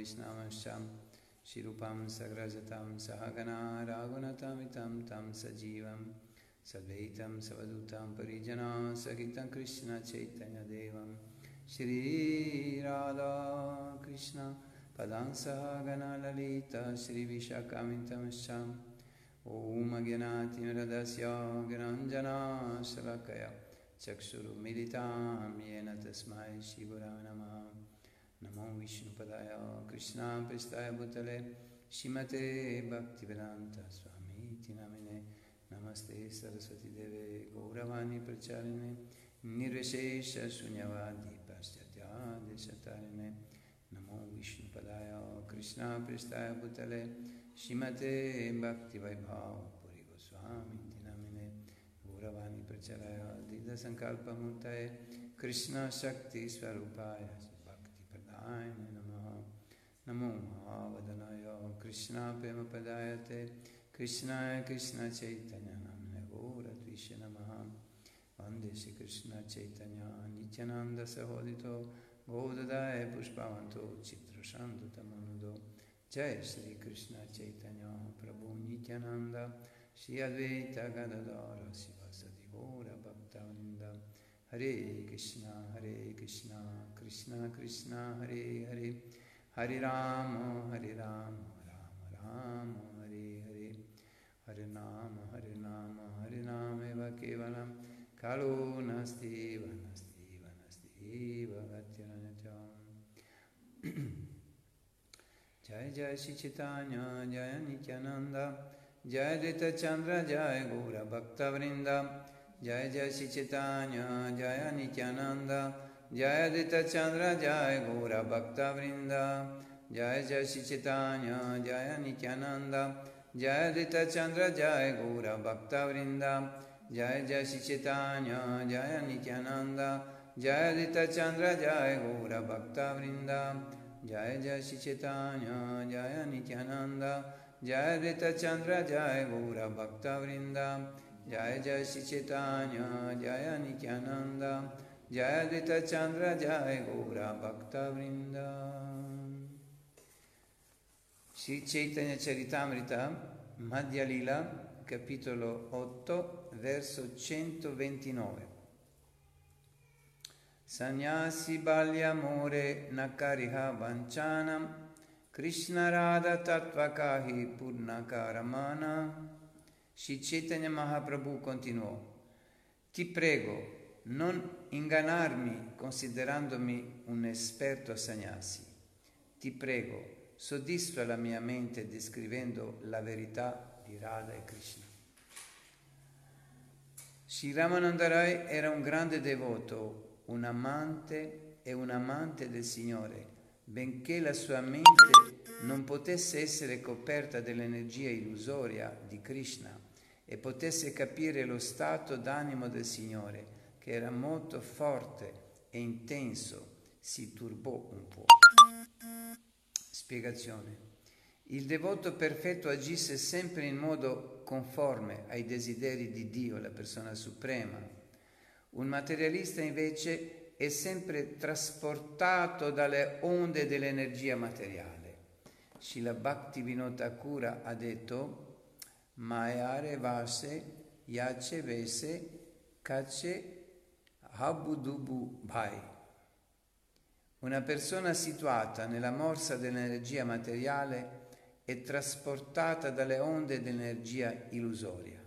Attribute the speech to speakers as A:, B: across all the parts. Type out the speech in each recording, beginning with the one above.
A: वैष्णवश्च शिरूपं सग्रजतं सहगना राघुनतमितं तं सजीवं सद्वैतं सवदूतं परिजना सहितं कृष्णचैतन्यदेवं श्रीराधा कृष्ण पदां सहगना ललिता श्रीविशाखामितमश्चाम् ॐ अज्ञातिमिरदस्य ज्ञाञ्जनाशलकया चक्षुरुमिलितां येन तस्मै शिवराय नमः नमो विष्णुपदाय कृष्णापृष्ठाय भूतले श्रीमते भक्तिवेदान्तस्वामीति नामिने नमस्ते सरस्वतीदेवे गौरवाणी प्रचारिणे निर्विशेषशून्यवादी पाश्चात्यादिशतारिणे नमो विष्णुपदाय कृष्णापृष्ठाय भूतले श्रीमते भक्तिवैभावपुरी गोस्वामी नामिने गौरवाणी प्रचराय दीर्घसङ्कल्पमूर्तये कृष्णशक्तिस्वरूपाय Venkataye Namaha. Namo Mahavadanayo Krishna Pema Padayate. Krishna Krishna Chaitanya Namne Gora Trisha Namaha. Vande Shri Krishna Chaitanya Nityananda Sahodito. Godadaye Pushpavanto Chitrashantu Tamanudo Jai Shri Krishna Chaitanya Prabhu Nityananda. Shri Advaita Gadadara Sivasadi Gora Bhaktavinda. हरे कृष्णा हरे कृष्णा कृष्णा कृष्णा, हरे हरे। हरे राम हरे राम राम राम, हरे हरे। हरे नाम हरे नाम हरे नाम एव केवलं। कालो नास्ति वनस्ति वनस्ति भगत्यनत्यम् जय जय श्री जय नित्यानंद जय द्वित जय गौर भक्त वृंद जय जय श्री चैतन्य जय नित्यानंद जय द्वित चंद्र जय गौर भक्त वृंद जय जय श्री चैतन्य जय नित्यानंद जय द्वित चंद्र जय गौर भक्त वृंद जय जय श्री चैतन्य जय नित्यानंद जय द्वित चंद्र जय गौर भक्त वृंद जय जय श्री चैतन्य जय नित्यानंद जय द्वित चंद्र जय गौर भक्त वृंद जय जय श्री चैतन्य जय नित्यानंद जय द्वित चंद्र जय गौर भक्त वृंद Sri Chaitanya Charitamrita, Madhya Lila, capitolo 8, verso 129. Sannyasi balyamore nakariha vanchanam Krishna Radha Tattvakahi Purnakaramana Sri Chaitanya Mahaprabhu continuò Ti prego, non ingannarmi considerandomi un esperto sannyasi. Ti prego, soddisfa la mia mente descrivendo la verità di Radha e Krishna. Sri Ramanandarai era un grande devoto, un amante e un amante del Signore, benché la sua mente non potesse essere coperta dell'energia illusoria di Krishna e potesse capire lo stato d'animo del Signore, che era molto forte e intenso, si turbò un po'. Spiegazione. Il devoto perfetto agisse sempre in modo conforme ai desideri di Dio, la persona suprema. Un materialista invece è sempre trasportato dalle onde dell'energia materiale. Shila Bhakti Vinodakura ha detto Mayare Vase Yace Vese Kace Habudubu Bhai. Una persona situata nella morsa dell'energia materiale è trasportata dalle onde dell'energia illusoria.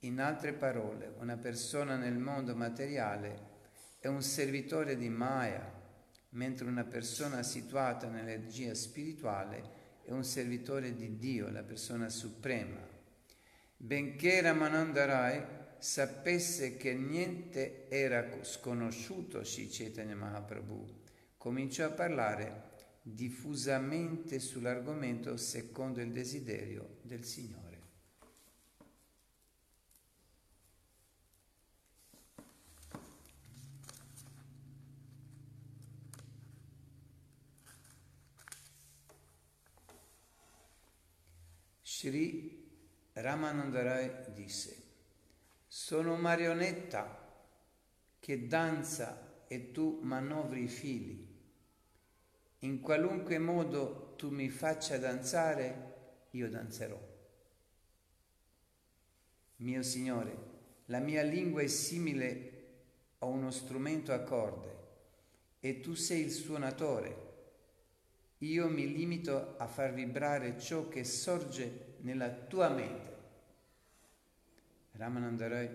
A: In altre parole, una persona nel mondo materiale è un servitore di Maya, mentre una persona situata nell'energia spirituale è un servitore di Dio, la persona suprema. Benché Ramanandarai sapesse che niente era sconosciuto Sri Chaitanya Mahaprabhu, cominciò a parlare diffusamente sull'argomento secondo il desiderio del Signore. Sri Ramanandarai disse, sono marionetta che danza e tu manovri i fili. In qualunque modo tu mi faccia danzare, io danzerò. Mio Signore, la mia lingua è simile a uno strumento a corde e tu sei il suonatore. Io mi limito a far vibrare ciò che sorge nella tua mente. Ramananda Roy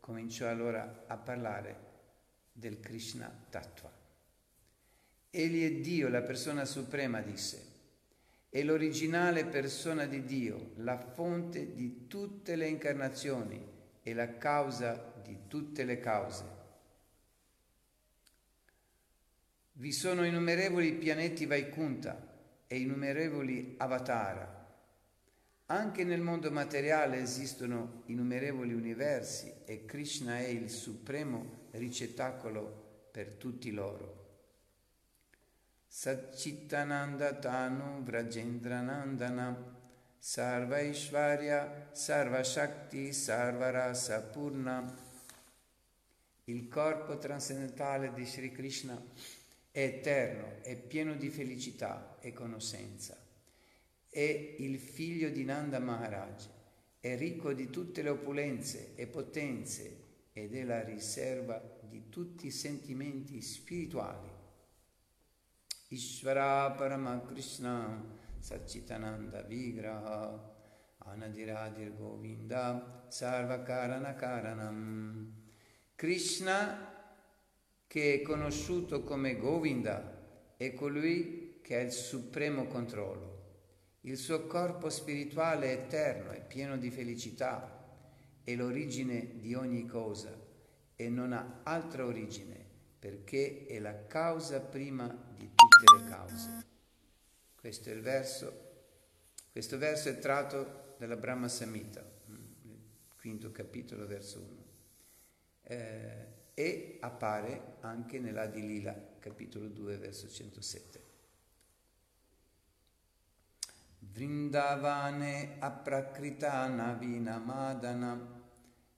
A: cominciò allora a parlare del Krishna Tattva. Egli è Dio, la persona suprema, disse. È l'originale persona di Dio, la fonte di tutte le incarnazioni e la causa di tutte le cause. Vi sono innumerevoli pianeti Vaikunta e innumerevoli avatara. Anche nel mondo materiale esistono innumerevoli universi e Krishna è il supremo ricettacolo per tutti loro. Satchitananda Tanu Vrajendranandana Sarva Ishvarya Sarva Shakti Sarvarasa Purna il corpo trascendentale di Sri Krishna è eterno, è pieno di felicità e conoscenza. È il figlio di Nanda Maharaj, è ricco di tutte le opulenze e potenze ed è la riserva di tutti i sentimenti spirituali. Ishvara Parama Krishna Sachitananda Vigraha Anadiradir Govinda Sarvakarana Karanam Krishna che è conosciuto come Govinda, è colui che ha il supremo controllo. Il suo corpo spirituale è eterno, è pieno di felicità, è l'origine di ogni cosa e non ha altra origine perché è la causa prima di tutte le cause. Questo è il verso, questo verso è tratto dalla Brahma Samhita, quinto capitolo, verso 1. Eh, e appare anche nell'Adi Lila, capitolo 2, verso 107. Vrindavane aprakrita navina madana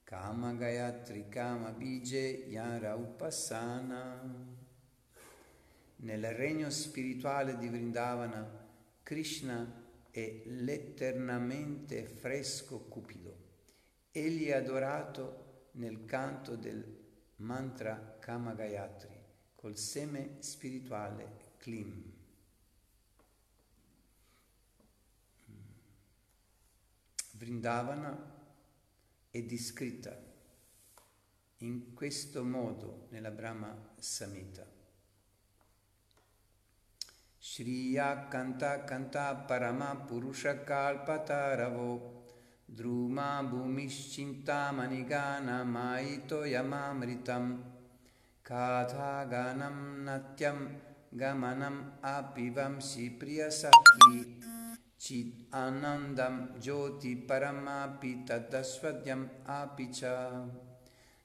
A: kama gayatri kama bije yara upassana. Nel regno spirituale di Vrindavana, Krishna è l'eternamente fresco Cupido. Egli è adorato nel canto del mantra Kama Gayatri col seme spirituale Klim. Vrindavana è descritta in questo modo nella Brahma Samhita. Shriya Kanta Kanta Parama Purusha Kalpataravo Druma Bhumiscintamanighana Maito Yamamritam Kathaganam Natyam Gamanam Apivam Sipriya Sakhi आनन्दं ज्योतिपरमापि तद्स्वद्यम् अपि च।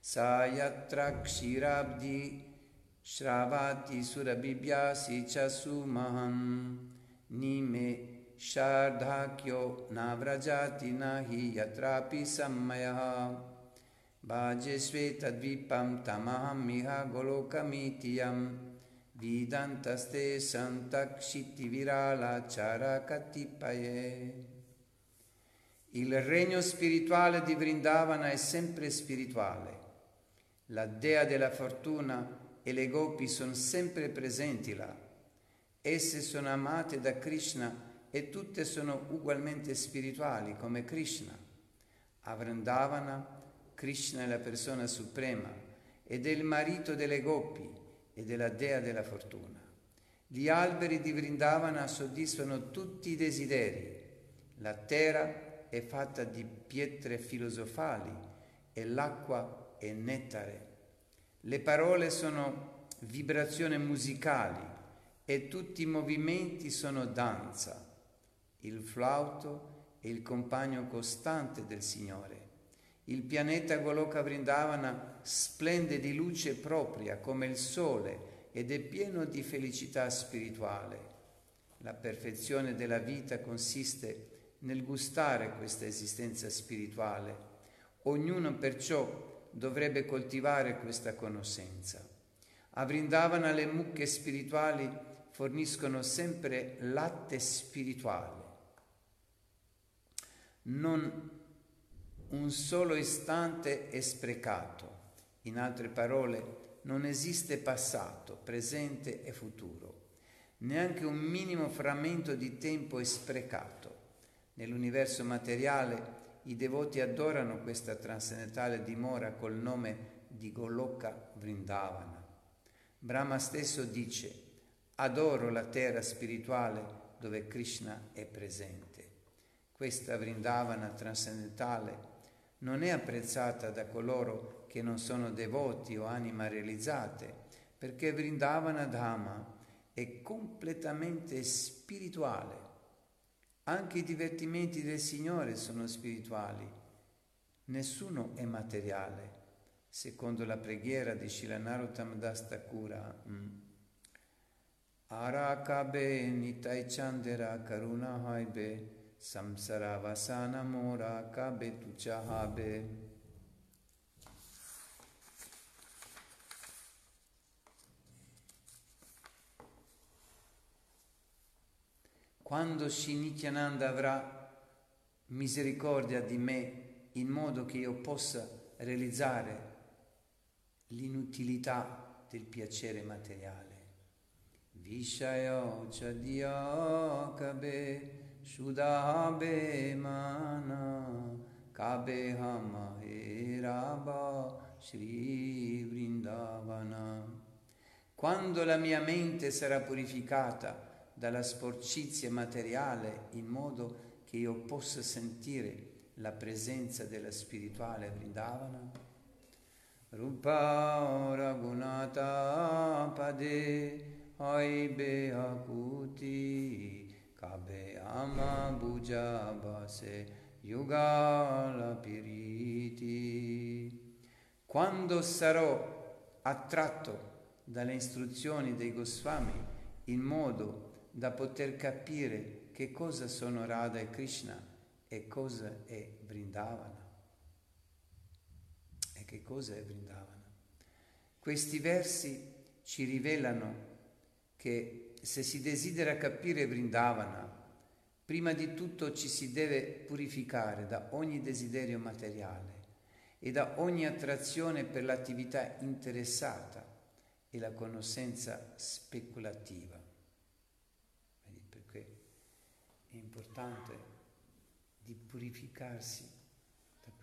A: सा यत्र क्षीराब्धि श्रावाति सुरबिभ्यासि च सुमहन् निमे शार्धाख्यो नाव्रजाति न हि यत्रापि सम्मयः। भाजेष्वेतद्वीपं तमहमिह गोलोकमीति Vidantaste Santakshiti Virala Charakatipaye. Il regno spirituale di Vrindavana è sempre spirituale. La dea della fortuna e le gopi sono sempre presenti là. Esse sono amate da Krishna e tutte sono ugualmente spirituali come Krishna. A Vrindavana, Krishna è la persona suprema ed è il marito delle gopi e della dea della fortuna. Gli alberi di Vrindavana soddisfano tutti i desideri. La terra è fatta di pietre filosofali e l'acqua è nettare. Le parole sono vibrazioni musicali e tutti i movimenti sono danza. Il flauto è il compagno costante del Signore. Il pianeta Goloka Vrindavana splende di luce propria come il sole ed è pieno di felicità spirituale. La perfezione della vita consiste nel gustare questa esistenza spirituale. Ognuno perciò dovrebbe coltivare questa conoscenza. A Vrindavana le mucche spirituali forniscono sempre latte spirituale. Non un solo istante è sprecato. In altre parole, non esiste passato, presente e futuro. Neanche un minimo frammento di tempo è sprecato. Nell'universo materiale i devoti adorano questa trascendentale dimora col nome di Goloka Vrindavana. Brahma stesso dice, adoro la terra spirituale dove Krishna è presente. Questa Vrindavana trascendentale non è apprezzata da coloro che non sono devoti o anima realizzate, perché Vrindavana Dhamma è completamente spirituale. Anche i divertimenti del Signore sono spirituali. Nessuno è materiale secondo la preghiera di Shilanarottam Das Thakura. Mm. Arakabe nitai chandera karuna haibe samsara vasana mora kabe tuchahabe. Quando Shinityananda avrà misericordia di me in modo che io possa realizzare l'inutilità del piacere materiale. Vishaya chadiya shudabe mana kabe hamaheraba shri vrindavana. Quando la mia mente sarà purificata dalla sporcizia materiale in modo che io possa sentire la presenza della spirituale Vrindavana, Rupa Raghunata Pade Aibe Akuti Kabe Ama Buja Base Yugala Piriti. Quando sarò attratto dalle istruzioni dei Goswami in modo da poter capire che cosa sono Radha e Krishna e cosa è Vrindavana che cosa è Vrindavana. Questi versi ci rivelano che se si desidera capire Vrindavana, prima di tutto ci si deve purificare da ogni desiderio materiale e da ogni attrazione per l'attività interessata e la conoscenza speculativa. Perché è importante di purificarsi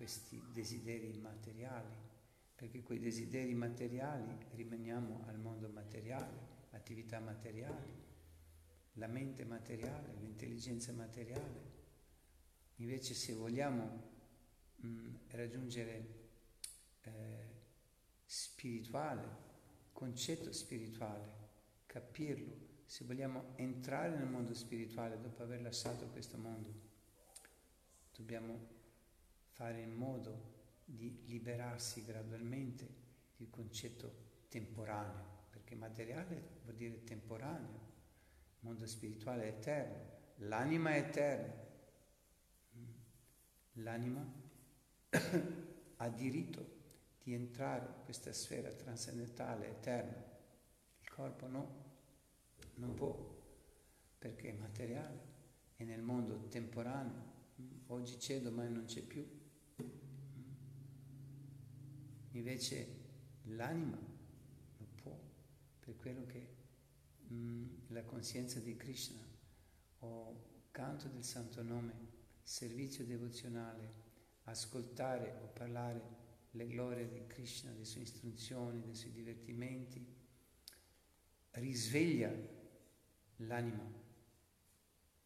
A: questi desideri materiali, perché quei desideri materiali rimaniamo al mondo materiale, attività materiali, la mente materiale, l'intelligenza materiale. Invece se vogliamo mh, mm, raggiungere eh, spirituale, concetto spirituale, capirlo, se vogliamo entrare nel mondo spirituale dopo aver lasciato questo mondo, dobbiamo fare in modo di liberarsi gradualmente del concetto temporaneo, perché materiale vuol dire temporaneo, il mondo spirituale è eterno, l'anima è eterna, l'anima ha diritto di entrare in questa sfera trascendentale eterna, il corpo no, non può, perché è materiale, è nel mondo temporaneo, oggi c'è, domani non c'è più. Invece l'anima per quello che mh, mm, la coscienza di Krishna o canto del santo nome, servizio devozionale, ascoltare o parlare le glorie di Krishna, le sue istruzioni, dei suoi divertimenti, risveglia l'anima,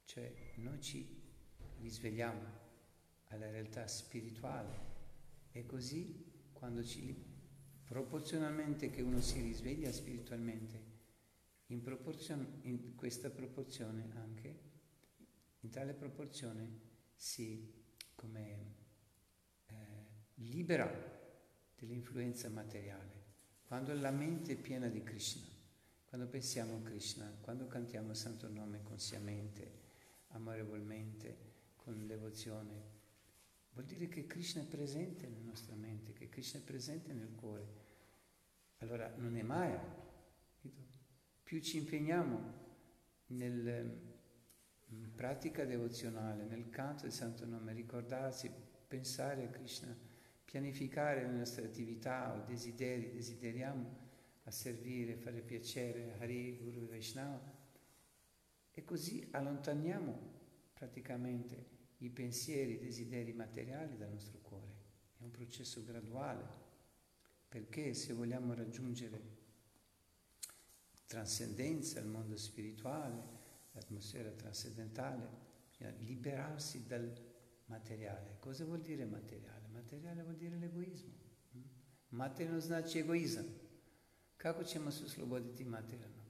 A: cioè noi ci risvegliamo alla realtà spirituale. E così quando ci, proporzionalmente che uno si risveglia spiritualmente, in, in questa proporzione anche, in tale proporzione si come, eh, libera dell'influenza materiale. Quando la mente è piena di Krishna, quando pensiamo a Krishna, quando cantiamo il santo nome consciamente, amorevolmente, con devozione, Vuol dire che Krishna è presente nella nostra mente, che Krishna è presente nel cuore. Allora non è Maya. Più ci impegniamo nella mm, pratica devozionale, nel canto del Santo Nome, ricordarsi, pensare a Krishna, pianificare le nostre attività o desideri, desideriamo a servire, fare piacere a Hari, Guru Vaishnava e così allontaniamo praticamente i pensieri, i desideri materiali dal nostro cuore. È un processo graduale, perché se vogliamo raggiungere trascendenza, il mondo spirituale, l'atmosfera trascendentale, liberarsi dal materiale. Cosa vuol dire materiale? Materiale vuol dire l'egoismo. Materijalno znači egoizam. Kako ćemo se osloboditi materijalno?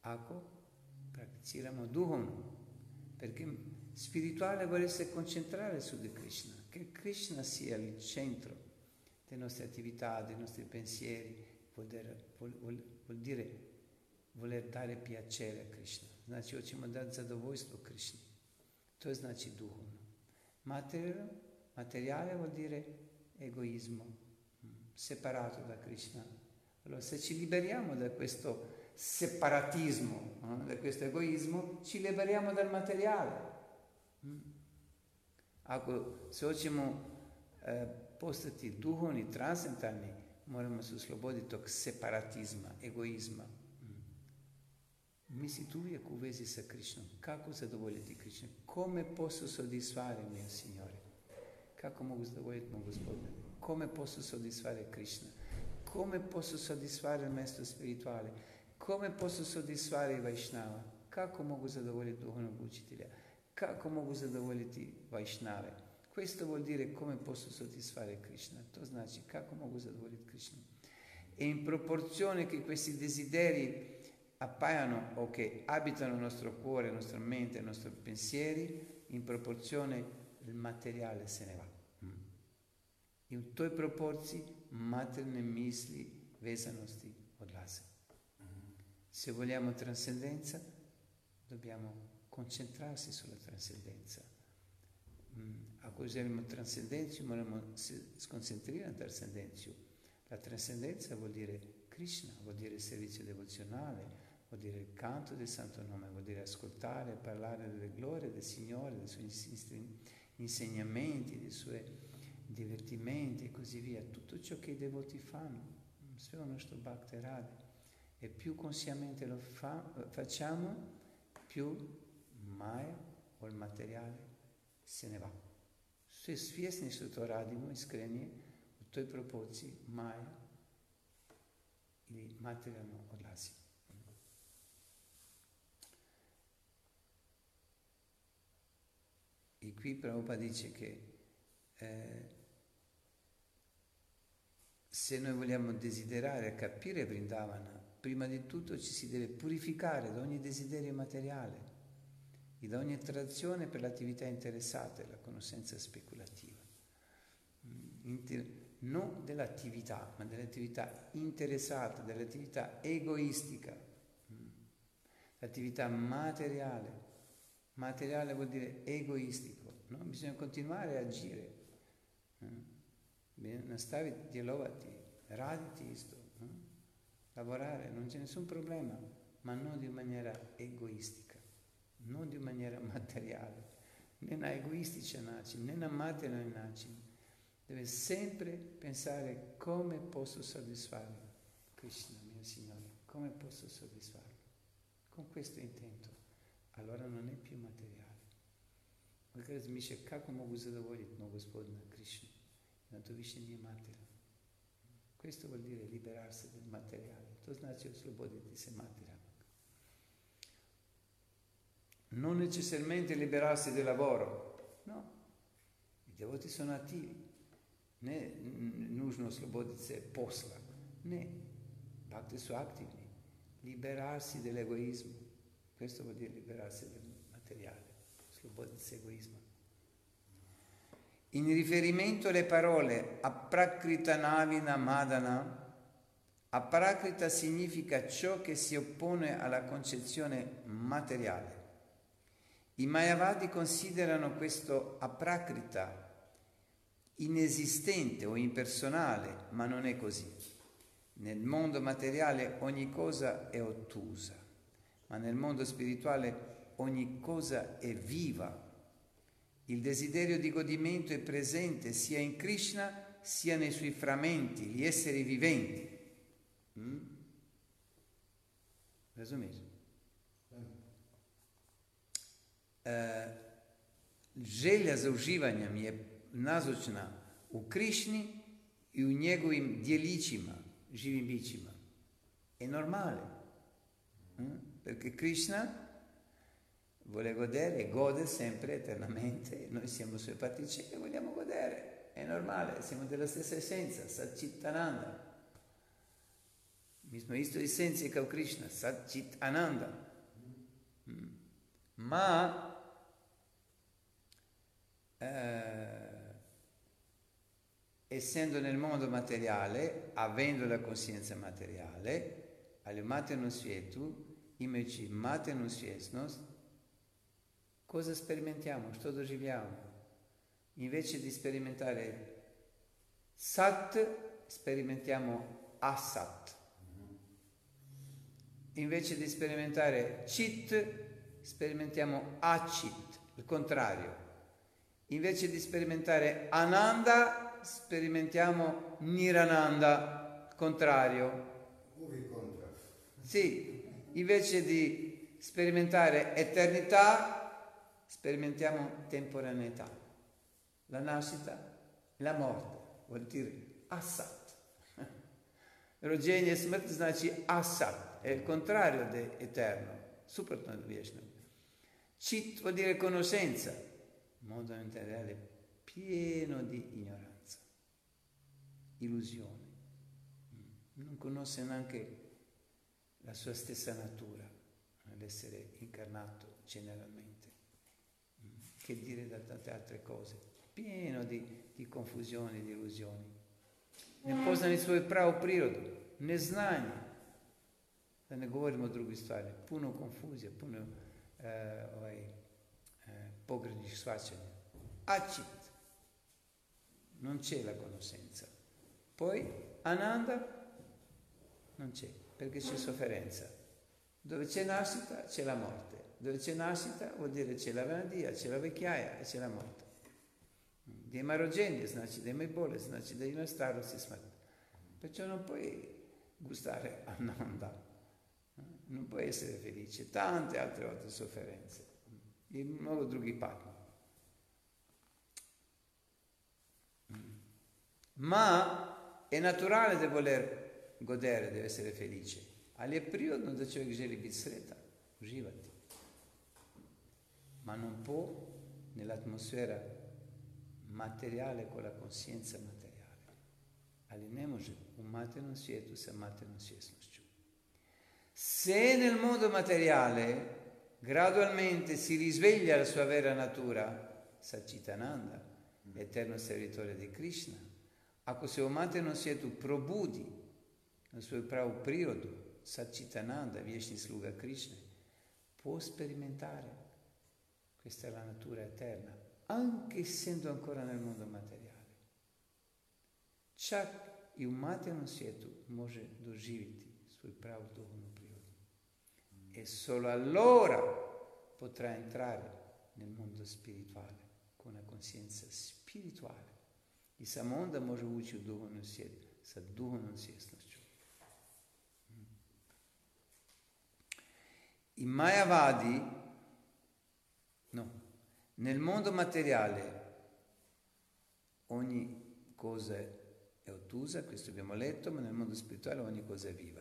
A: Ako prakticiramo duhovno. Perché spirituale vuole essere concentrare su di Krishna, che Krishna sia il centro delle nostre attività, dei nostri pensieri, vuol dire, vuol, vuol, dire voler dare piacere a Krishna. Znači, hoćemo dati zadovoljstvo Krishni. To je znači duhovno. Materiale, materiale vuol dire egoismo, separato da Krishna. Allora, se ci liberiamo da questo separatismo, da questo egoismo, ci liberiamo dal materiale. Ako se hoćemo e, postati duhovni, transcendentalni, moramo se osloboditi tog separatizma, egoizma. Mi si tu uvijek u vezi sa Krišnom. Kako zadovoljiti Krišnu? Kome posso soddisfare mio Signore? Kako mogu zadovoljiti mog gospodina? Kome soddisfare Krishna? Come posso soddisfare il maestro spirituale? Come posso soddisfare Vaishnava? Kako mogu zadovoljiti duhovnog učitelja? Kako mogu zadovoljiti Vaishnave? Questo vuol dire come posso soddisfare Krishna. To znači kako mogu zadovoljiti Krishna. E in proporzione che questi desideri appaiano o che abitano il nostro cuore, la nostra mente, i nostri pensieri, in proporzione il materiale se ne va. Mm. I u toj proporciji materijalne misli vezanosti odlaze. Se vogliamo trascendenza, dobbiamo concentrarsi sulla trascendenza. Mm. Ako želimo trascendenciju, moramo se sconcentrare na trascendenciju. La trascendenza vuol dire Krishna, vuol dire servizio devozionale, vuol dire il canto del santo nome, vuol dire ascoltare parlare delle glorie del Signore, dei suoi insegnamenti, dei suoi divertimenti e così via, tutto ciò che i devoti fanno, sve ono što Bhakti. E più consciamente lo fa, facciamo, più Maya o il materiale se ne va. Sve svjesni što to radimo, iskreni, u toj proporciji Maya ili materijalno odlazi. E qui Prabhupada dice che eh, se noi vogliamo desiderare capire Vrindavana, prima di tutto ci si deve purificare da ogni desiderio materiale e da ogni attrazione per l'attività interessata e la conoscenza speculativa. Inter- non dell'attività, ma dell'attività interessata, dell'attività egoistica, l'attività materiale. Materiale vuol dire egoistico, no? bisogna continuare a agire. Nastavi djelovati, raditi isto, lavorare, non c'è nessun problema, ma non di maniera egoistica, non di maniera materiale, né na egoističan način, né na materijalni način. Deve sempre pensare come posso soddisfare Krishna, mio Signore, come posso soddisfarlo. Con questo intento allora non è più materiale. Voi razmišlja kako mogu zadovoljiti mog gospodina Krišnu. Na to više nije materijalno. Questo vuol dire liberarsi del materiale. To znači osloboditi se materijalnog. Non necessariamente liberarsi del lavoro. No. I devoti sono attivi. Ne nužno osloboditi se posla. Ne. Bhakti su aktivni. Liberarsi dell'egoismo questo vuol dire liberarsi dal materiale, sloboditi egoismo. In riferimento alle parole aprakrita navina madana, aprakrita significa ciò che si oppone alla concezione materiale. I Mayavadi considerano questo aprakrita inesistente o impersonale, ma non è così. Nel mondo materiale ogni cosa è ottusa ma nel mondo spirituale ogni cosa è viva. Il desiderio di godimento è presente sia in Krishna sia nei suoi frammenti, gli esseri viventi. Mm? Rozumiesz? E, želja za uživanjem je nazočna u Krišni i u njegovim dijelićima, živim bićima. È normale, perché Krishna vuole godere e gode sempre eternamente, noi siamo suoi particelle e vogliamo godere, è normale, siamo della stessa essenza, Satchitananda. Mismo isto essenza kao Krishna, Satchitananda. Mm? Ma eh, essendo nel mondo materiale, avendo la coscienza materiale, ali materijalnom svijetu, imajući materijalnu svjesnost, cosa sperimentiamo, što doživljavamo? Invece di sperimentare sat, sperimentiamo asat. Invece di sperimentare chit, sperimentiamo acit, il contrario. Invece di sperimentare ananda, sperimentiamo nirananda, il contrario. Sì, invece di sperimentare eternità, sperimentiamo temporaneità. La nascita, la morte, vuol dire asat. Rođenje smrt znači asat, è il contrario di eterno, suprotno od Chit vuol dire conoscenza, mondo materiale pieno di ignoranza, illusione. Non conosce neanche la sua stessa natura, l'essere incarnato generalmente. Che dire da tante altre cose, pieno di, di confusioni, di illusioni. Ne poznani svoj prav prirodu, neznanje. Da ne govorimo o drugoj stvari, puno konfuzija, puno eh, ovaj, eh, pogrednih shvaćanja. Acit, non c'è la conoscenza. Poi Ananda non c'è perché c'è sofferenza. Dove c'è nascita c'è la morte, dove c'è nascita vuol dire c'è la malattia, c'è la vecchiaia e c'è la morte. Gdje ima rođenje, znači da ima i bolest, znači da ima starost. Perciò non puoi gustare Ananda, non puoi essere felice, tante altre volte sofferenze, e mnogo drugih patnji. Ma è naturale di voler godere, deve essere felice. Ali je prirodno da čovjek želi biti uživati. Ma non può nell'atmosfera materiale con la coscienza materiale. Ali ne može u materijalnom svijetu sa materijalnom svjesnošću. Se nel mondo materiale gradualmente si risveglia la sua vera natura, Sachitananda, l'eterno servitore di Krishna, ako se u materijalnom svijetu probudi na svoju pravu prirodu, Satchitananda, vječni sluga Krishne, può sperimentare questa è la natura eterna, anche essendo ancora nel mondo materiale. Čak i u materijalnom svijetu može doživjeti svoju pravu duhovnu prirodu. E solo allora potrà entrare nel mondo spirituale con una coscienza spirituale. I samo onda može ući u duhovnom svijetu sa duhovnom svjesnošću. I Mayavadi, no, nel mondo materiale ogni cosa è ottusa, questo abbiamo letto, ma nel mondo spirituale ogni cosa è viva.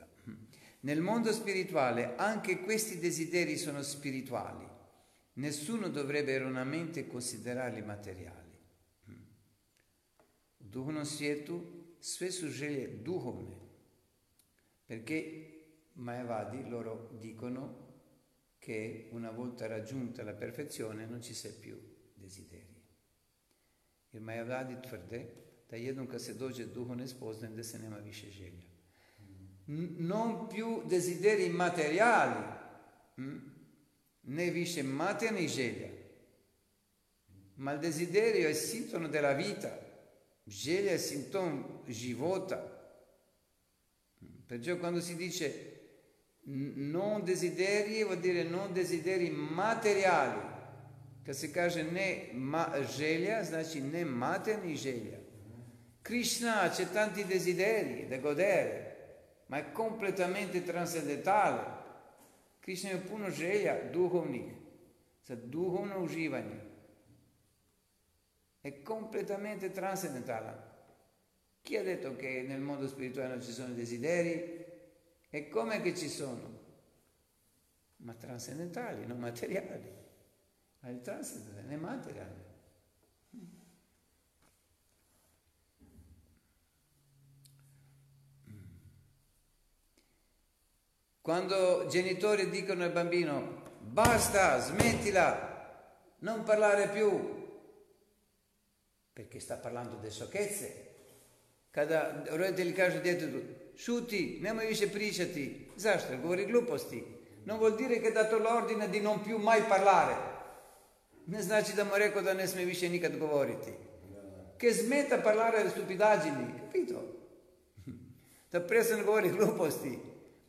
A: Nel mondo spirituale anche questi desideri sono spirituali. Nessuno dovrebbe erroneamente considerarli materiali. U duhovnom svijetu sve su želje duhovne, perché Mayavadi loro dicono che una volta raggiunta la perfezione non ci sia più desideri. Jer Mayavadi tvrde da jednom kad se dođe duhovne spoznaje da se nema više želja. Non più desideri materiali, né više materijalnih želja, ma il desiderio è sintomo della vita, želja è sintomo života. Perciò quando si dice non desideri vuol dire non desideri materiali. Kad se kaže ne ma, želja, znači ne materni želja. Krishna c'è tanti desideri da godere, ma è completamente transcendentale. Krishna je puno želja duhovnih, za duhovno uživanje. È completamente transcendentale. Chi ha detto che nel mondo spirituale non ci sono desideri? E come che ci sono? Ma trascendentali, non materiali. Ma il trascendentale non è materiale. Quando genitori dicono al bambino basta, smettila, non parlare più, perché sta parlando di sciocchezze. Kada roditelji kažu djetetu, šuti, nemoj više pričati. Zašto? Govori gluposti. Non vuol dire che ha dato l'ordine di non più mai parlare. Ne znači da mu rekao da ne smije više nikad govoriti. Che smetta parlare stupidaggini, capito? Da prestano govori gluposti.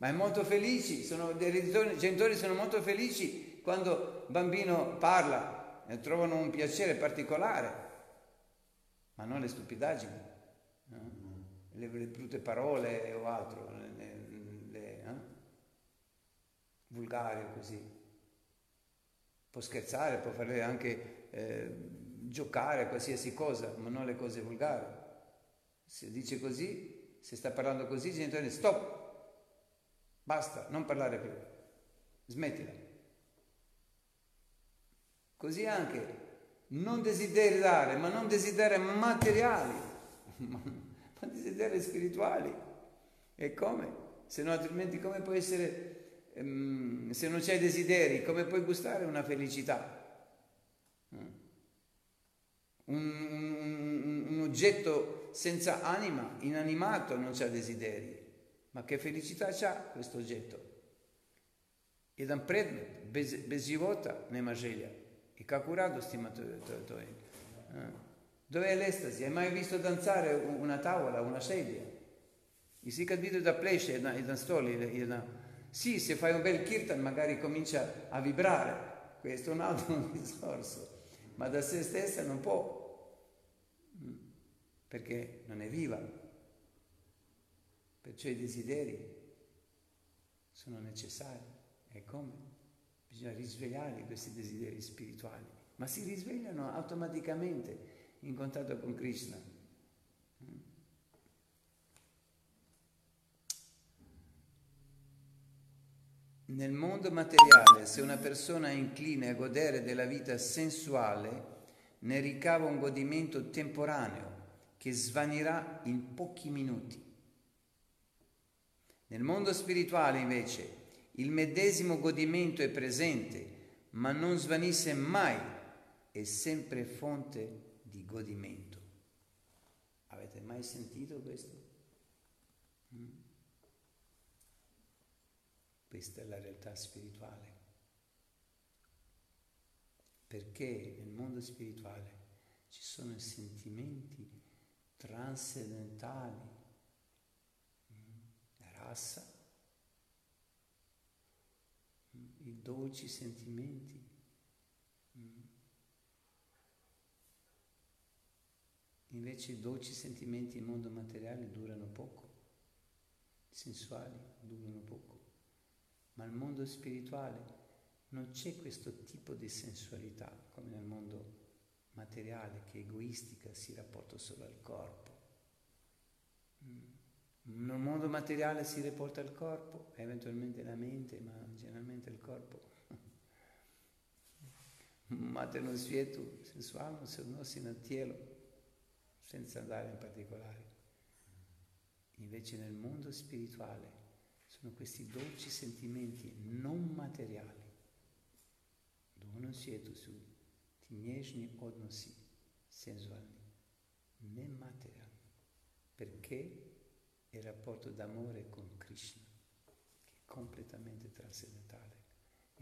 A: Ma è molto felici, sono, i genitori sono molto felici quando il bambino parla e trovano un piacere particolare, ma non le stupidaggini, no? le, le, brutte parole o altro, le, le eh? volgari così. Può scherzare, può fare anche eh, giocare, qualsiasi cosa, ma non le cose volgari. Se dice così, se sta parlando così, i genitori stop, Basta, non parlare più. Smettila. Così anche non desiderare, ma non desiderare materiali, ma desideri spirituali. E come? Se no, altrimenti come può essere, um, se non c'è desideri, come puoi gustare una felicità? Un, un, un oggetto senza anima, inanimato, non c'ha desideri. Ma che felicità c'ha questo oggetto? Jedan predmet, bez, bez života nema želja. I kako radost ima to, to, je. Dove è l'estasi? Hai mai visto danzare una tavola, una sedia? I si kad vidio da plesce jedan, stol, jedan... Sì, se fai un bel kirtan magari comincia a vibrare, questo è un altro discorso, ma da se stessa non può, perché non è viva. Perciò i desideri sono necessari. E come? Bisogna risvegliarli questi desideri spirituali, ma si risvegliano automaticamente in contatto con Krishna. Nel mondo materiale, se una persona è incline a godere della vita sensuale, ne ricava un godimento temporaneo che svanirà in pochi minuti. Nel mondo spirituale invece il medesimo godimento è presente, ma non svanisse mai, è sempre fonte di godimento. Avete mai sentito questo? Mm? Questa è la realtà spirituale. Perché nel mondo spirituale ci sono sentimenti transcendentali passa, i dolci sentimenti. Invece i dolci sentimenti in mondo materiale durano poco, i sensuali durano poco, ma nel mondo spirituale non c'è questo tipo di sensualità come nel mondo materiale che è egoistica, si rapporta solo al corpo. Nel mondo materiale si riporta il corpo, eventualmente la mente, ma generalmente il corpo. Materno svietu sensualno se odnosi na tijelo, senza andare in particolare. Invece nel mondo spirituale sono questi dolci sentimenti non materiali. Duhovnom svijetu su ti nježni odnosi sensualni, ne materijalni. Perché? Il rapporto d'amore con Krishna, che è completamente trascendentale.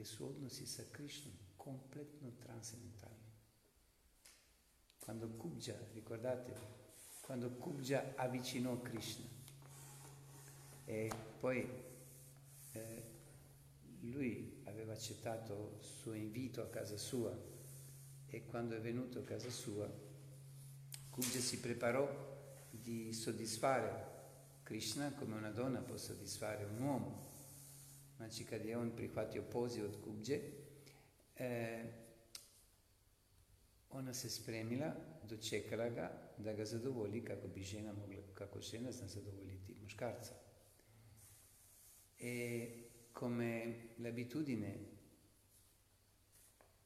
A: Suo odnosi sa Krishna completamente trascendentale. Quando Kubja, ricordate, quando Kubja avvicinò Krishna e poi eh, lui aveva accettato il suo invito a casa sua e quando è venuto a casa sua, Kubja si preparò di soddisfare Krishna come una donna può soddisfare un uomo. Machika Deon prihvati opposi od Kubje. Eh, ona se spremila, dočekala ga, da ga zadovolji, kako bi žena mogla, kako žena zna zadovoljiti muškarca. E come l'abitudine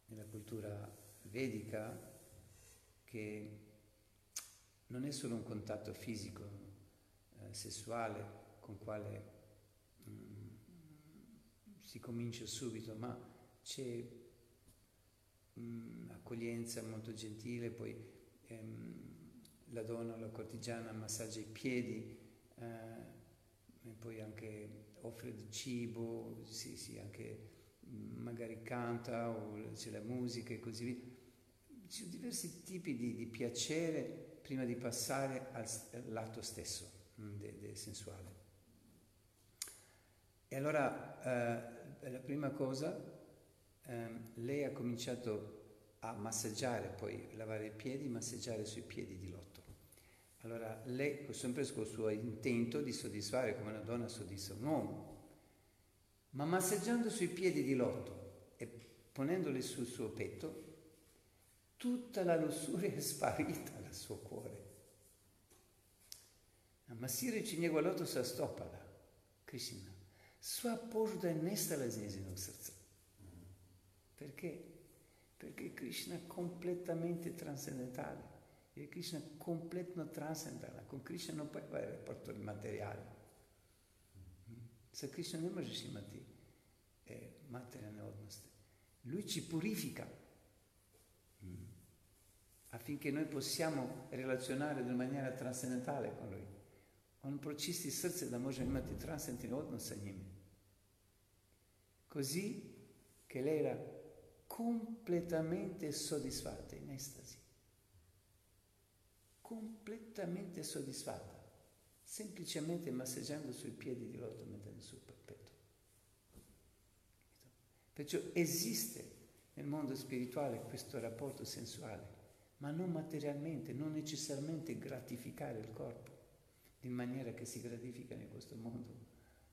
A: nella cultura vedica che non è solo un contatto fisico, sessuale con quale mm, si comincia subito, ma c'è mm, accoglienza molto gentile, poi ehm, la donna, la cortigiana massaggia i piedi, e poi anche offre del cibo, sì, sì, anche mm, magari canta o c'è la musica e così via. Ci sono diversi tipi di, di piacere prima di passare al, all'atto stesso mm, de, de sensuale. E allora eh, la prima cosa, eh, lei ha cominciato a massaggiare, poi lavare i piedi, massaggiare sui piedi di Lotto. Allora lei, sempre con il suo intento di soddisfare come una donna soddisfa un uomo, ma massaggiando sui piedi di Lotto e ponendoli sul suo petto, tutta la lussuria è sparita dal suo cuore. Ma Siri ci njegova lotosa stopala, Krishna, sva požuda je nestala iz njezinog srca. Perché? Perché Krishna è completamente trascendentale. Jer Krishna je kompletno transcendentalna. Con Krishna non puoi avere rapporto materiale. Sa Krishna ne možeš imati eh, materijalne odnose. Lui ci purifica affinché noi possiamo relazionare in maniera trascendentale con Lui. On pročisti srce da možemo imati transcendentni odnos sa njime. Così che lei era completamente soddisfatta, in estasi completamente soddisfatta, semplicemente massaggiando sui piedi di loto mettendo sul petto. Perciò esiste nel mondo spirituale questo rapporto sensuale, ma non materialmente, non necessariamente gratificare il corpo in maniera che si gratifica in questo mondo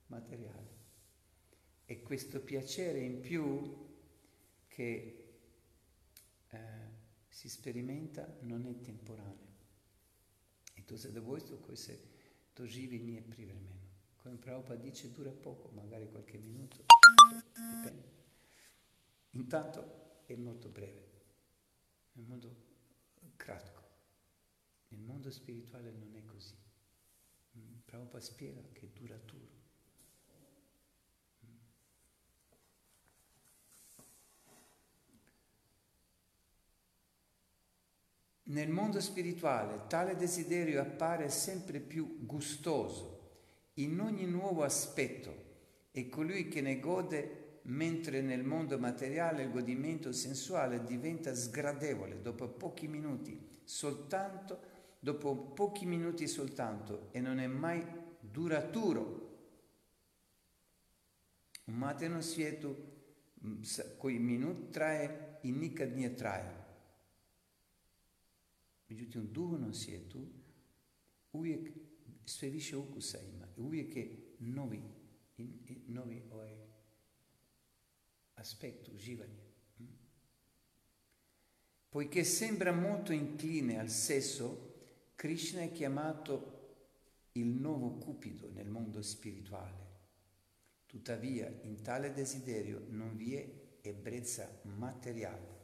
A: materiale. E questo piacere in più che eh, si sperimenta non è temporaneo. To zadovoljstvo koje se doživi nije privremeno. Kojem Prabhupada dice dura poco, magari qualche minuto, dipende. Intanto è molto breve, è molto kratko. Nel mondo spirituale non è così. Prabhupada spiega che è duraturo. Nel mondo spirituale tale desiderio appare sempre più gustoso in ogni nuovo aspetto e colui che ne gode mentre nel mondo materiale il godimento sensuale diventa sgradevole dopo pochi minuti soltanto, dopo pochi minuti soltanto e non è mai duraturo. Un materno svietu koji minut traje i nikad nije trajao. Međutim, u duhovnom svijetu uvijek sve više ukusa ima. Uvijek je novi, novi ovaj aspekt uživanja. Mm. Poiché sembra molto incline al sesso, Krishna è chiamato il nuovo Cupido nel mondo spirituale. Tuttavia, in tale desiderio non vi è ebbrezza materiale.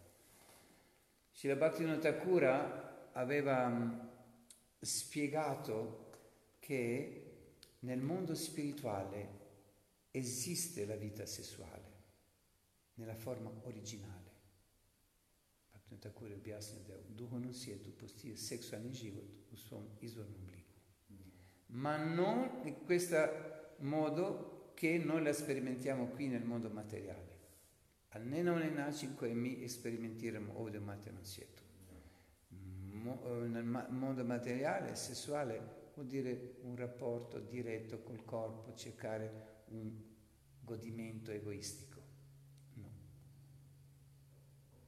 A: Srila Bhaktivinoda Thakura aveva mm, spiegato che nel mondo spirituale esiste la vita sessuale nella forma originale. Tako je objasnio da u duhovnom svijetu postoji seksualni život u svom izvornom obliku. Ma non in questo modo che noi la sperimentiamo qui nel mondo materiale. Almeno način koji mi eksperimentiramo ovdje u materijalnom svijetu. Eh, nel mondo materiale, sessuale, vuol dire un rapporto diretto col corpo, cercare un godimento egoistico. No.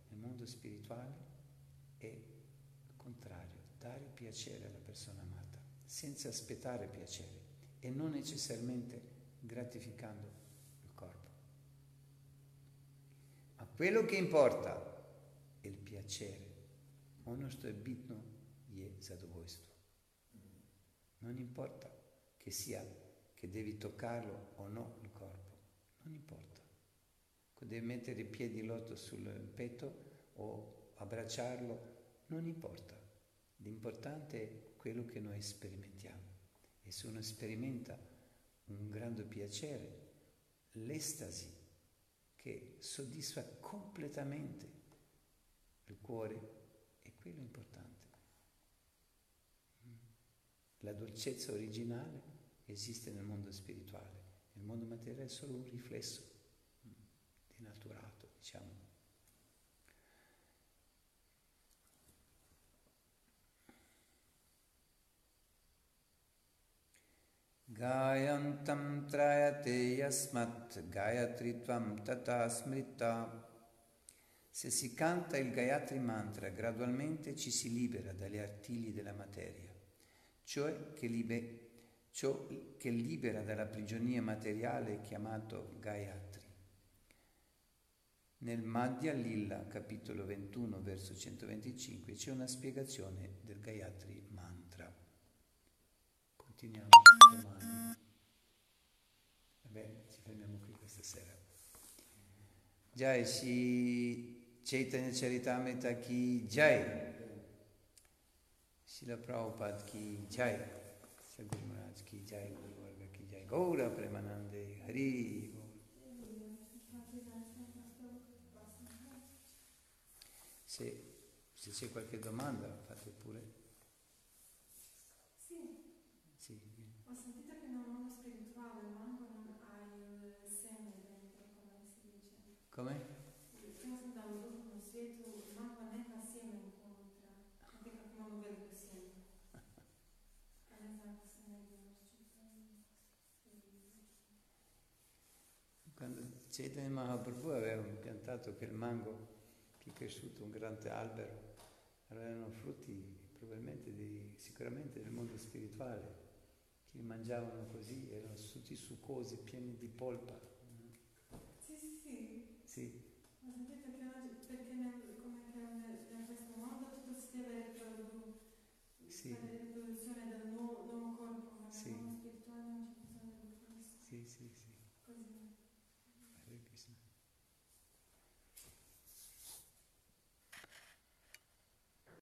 A: Nel mondo spirituale è contrario, dare piacere alla persona amata, senza aspettare piacere e non necessariamente gratificando il corpo. Ma quello che importa è il piacere. Ono. Non importa che sia che devi toccarlo o no il corpo, non importa. Devi mettere i piedi lotto sul petto o abbracciarlo, non importa. L'importante è quello che noi sperimentiamo. E se uno sperimenta un grande piacere, l'estasi che soddisfa completamente il cuore, è quello importante. La dolcezza originale esiste nel mondo spirituale, nel mondo materiale è solo un riflesso denaturato, diciamo. Gayantam trayate yasmat gayatritvam tata smrita. Se si canta il Gayatri Mantra gradualmente ci si libera dagli artigli della materia, cioè che, libe, ciò che libera dalla prigionia materiale chiamato Gayatri. Nel Madhya Lilla, capitolo 21, verso 125, c'è una spiegazione del Gayatri Mantra. Continuiamo domani. Vabbè, ci fermiamo qui questa sera. Jai Shri Chaitanya Charitamrita ki Jai. Srila Prabhupada ki Jai. Sri Guru Maharaj ki Jai. Guru Varga ki Jai. Gaura Premanande Hari. Se, se c'è qualche domanda fate pure. Chaitanya Mahaprabhu aveva piantato che il mango che è cresciuto un grande albero erano frutti probabilmente di, sicuramente del mondo spirituale che li mangiavano così erano tutti succosi pieni di polpa.
B: Sì sì sì.
A: Ma sentite che oggi perché ne